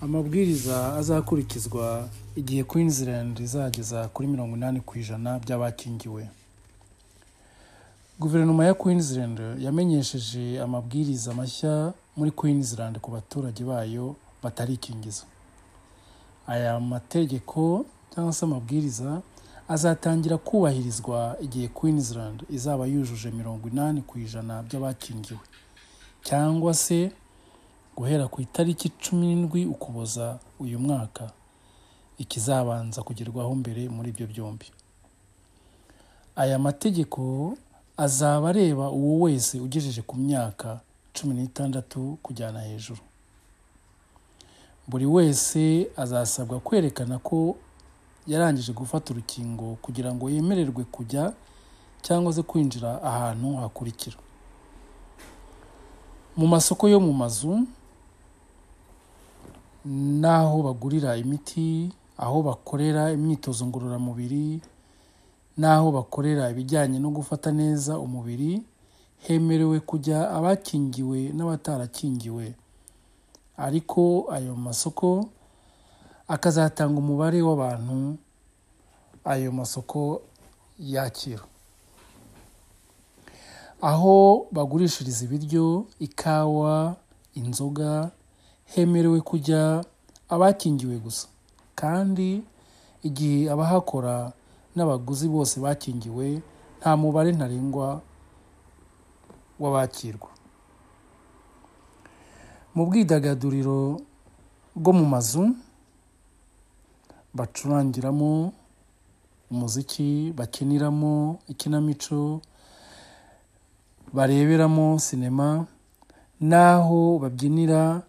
amabwiriza azakurikizwa igihe Queensland izageza kuri mirongo inani ku ijana by'abakingiwe. Guverinoma ya Queensland yamenyesheje amabwiriza mashya muri Queensland ku baturage bayo batarikingiza. Aya mategeko cyangwa se amabwiriza azatangira kubahirizwa igihe Queensland izaba yujuje mirongo inani ku ijana by'abakingiwe cyangwa se guhera ku itariki cumi n'indwi ukuboza uyu mwaka ikizabanza kugerwaho mbere muri ibyo byombi. Aya mategeko azaba areba uwo wese ugejeje ku myaka cumi n'itandatu kujyana hejuru. Buri wese azasabwa kwerekana ko yarangije gufata urukingo kugira ngo yemererwe kujya cyangwa se kwinjira ahantu hakurikira. Mu masoko yo mu mazu n'aho bagurira imiti aho bakorera imyitozo ngororamubiri n'aho bakorera ibijyanye no gufata neza umubiri hemerewe kujya abakingiwe n'abatarakingiwe. Ariko ayo masoko akazatanga umubare w'abantu ayo masoko yakira. Aho bagurishiriza ibiryo ikawa inzoga hemerewe kujya abakingiwe gusa. Kandi igihe abahakora n'abaguzi bose bakingiwe nta mubare ntarengwa w'abakirwa. Mu bwidagaduriro bwo mu mazu bacurangiramo umuziki bakiniramo ikinamico bareberamo sinema n'aho babyinira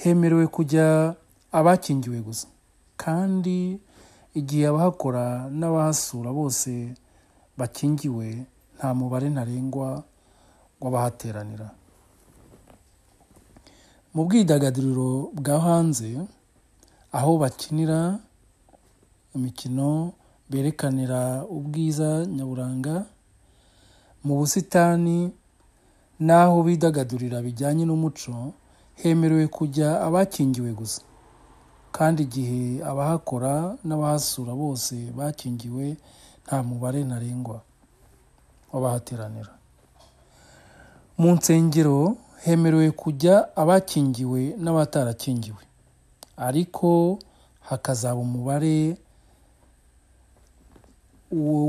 hemerewe kujya abakingiwe gusa. Kandi igihe abahakora n'abahasura bose bakingiwe nta mubare ntarengwa w'abahateranira mu bwidagaduriro bwa hanze aho bakinira imikino berekanira ubwiza nyaburanga mu busitani n'aho bidagadurira bijyanye n'umuco hemerewe kujya abakingiwe gusa. Kandi igihe abahakora n'abahasura bose bakingiwe nta mubare ntarengwa w'abahateranira. Mu nsengero hemerewe kujya abakingiwe n'abatarakingiwe ariko hakazaba umubare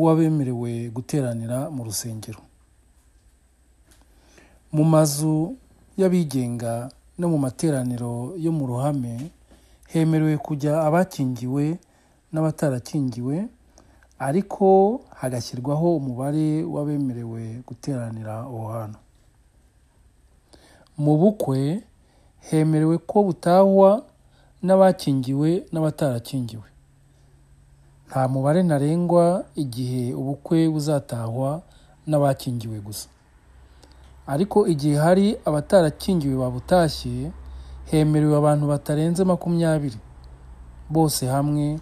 w'abemerewe guteranira mu rusengero. Mu mazu y'abigenga no mu materaniro yo mu ruhame hemerewe kujya abakingiwe n'abatarakingiwe ariko hagashyirwaho umubare w'abemerewe guteranira aho hantu. Mu bukwe hemerewe ko butahwa n'abakingiwe n'abatarakingiwe nta mubare ntarengwa igihe ubukwe buzatahwa n'abakingiwe gusa. Ariko igihe hari abatarakingiwe babutashye hemerewe abantu batarenze makumyabiri. Bose hamwe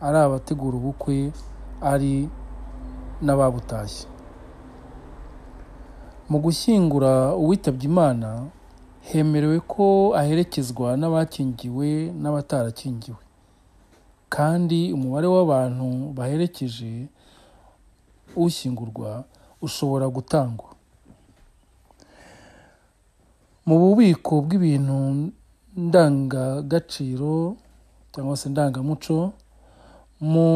ari abategura ubukwe ari n'ababutashye mu gushyingura uwitabye imana hemerewe ko aherekezwa n'abakingiwe n'abatarakingiwe kandi umubare w'abantu baherekeje ushyingurwa ushobora gutangwa. Mu bubiko bw'ibintu ndangagaciro cyangwa se ndangamuco mu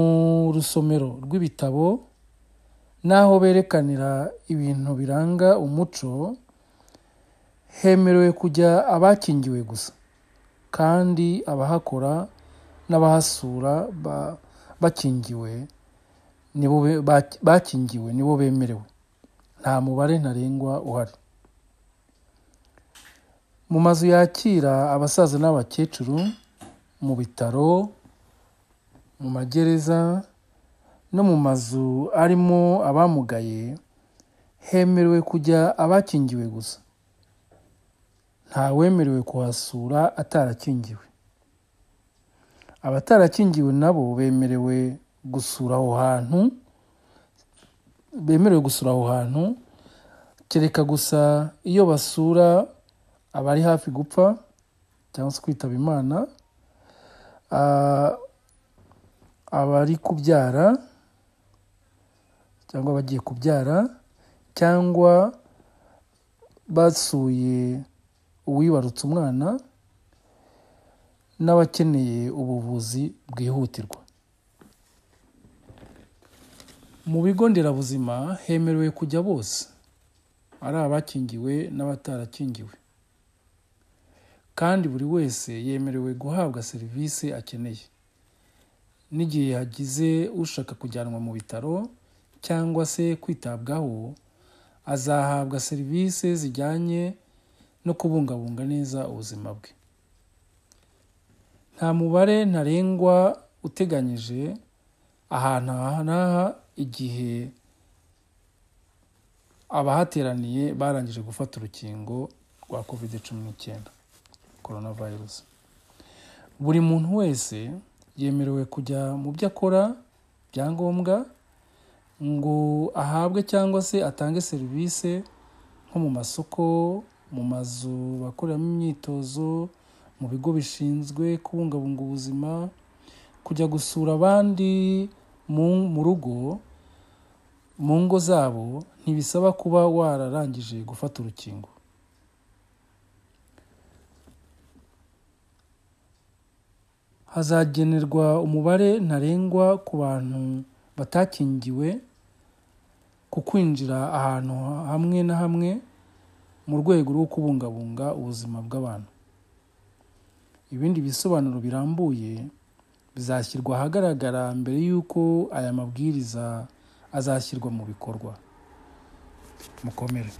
rusomero rw'ibitabo n'aho berekanira ibintu biranga umuco hemerewe kujya abakingiwe gusa kandi abahakora n'abahasura bakingiwe bakingiwe nibo bemerewe. Nta mubare ntarengwa uhari. Mu mazu yakira abasaza n'abakecuru mu bitaro mu magereza no mu mazu arimo abamugaye hemerewe kujya abakingiwe gusa. Ntawemerewe kuhasura atarakingiwe. Abatarakingiwe nabo bemerewe gusura aho hantu bemerewe gusura aho hantu kereka gusa iyo basura abari hafi gupfa cyangwa se kwitaba imana Ah, abari kubyara cyangwa abagiye kubyara cyangwa basuye uwibarutse umwana n'abakeneye ubuvuzi bwihutirwa. Mu bigo nderabuzima hemerewe kujya bose ari abakingiwe n'abatarakingiwe. Kandi buri wese yemerewe guhabwa serivisi akeneye. N'igihe hagize ushaka kujyanwa mu bitaro cyangwa se kwitabwaho azahabwa serivisi zijyanye no kubungabunga neza ubuzima bwe. Nta mubare ntarengwa uteganyije ahantu aha n'aha igihe abahateraniye barangije gufata urukingo rwa kovide cumi n'icyenda. Korona virusi buri muntu wese yemerewe kujya mu byo akora byangombwa ngo ahabwe cyangwa se atange serivisi nko mu masoko mu mazu bakoreramo imyitozo mu bigo bishinzwe kubungabunga ubuzima kujya gusura abandi mu rugo mu ngo zabo ntibisaba kuba wararangije gufata urukingo. Hazagenerwa umubare ntarengwa ku bantu batakingiwe ku kwinjira ahantu hamwe na hamwe mu rwego rwo kubungabunga ubuzima bw'abantu. Ibindi bisobanuro birambuye bizashyirwa ahagaragara mbere y'uko aya mabwiriza azashyirwa mu bikorwa. Mukomere.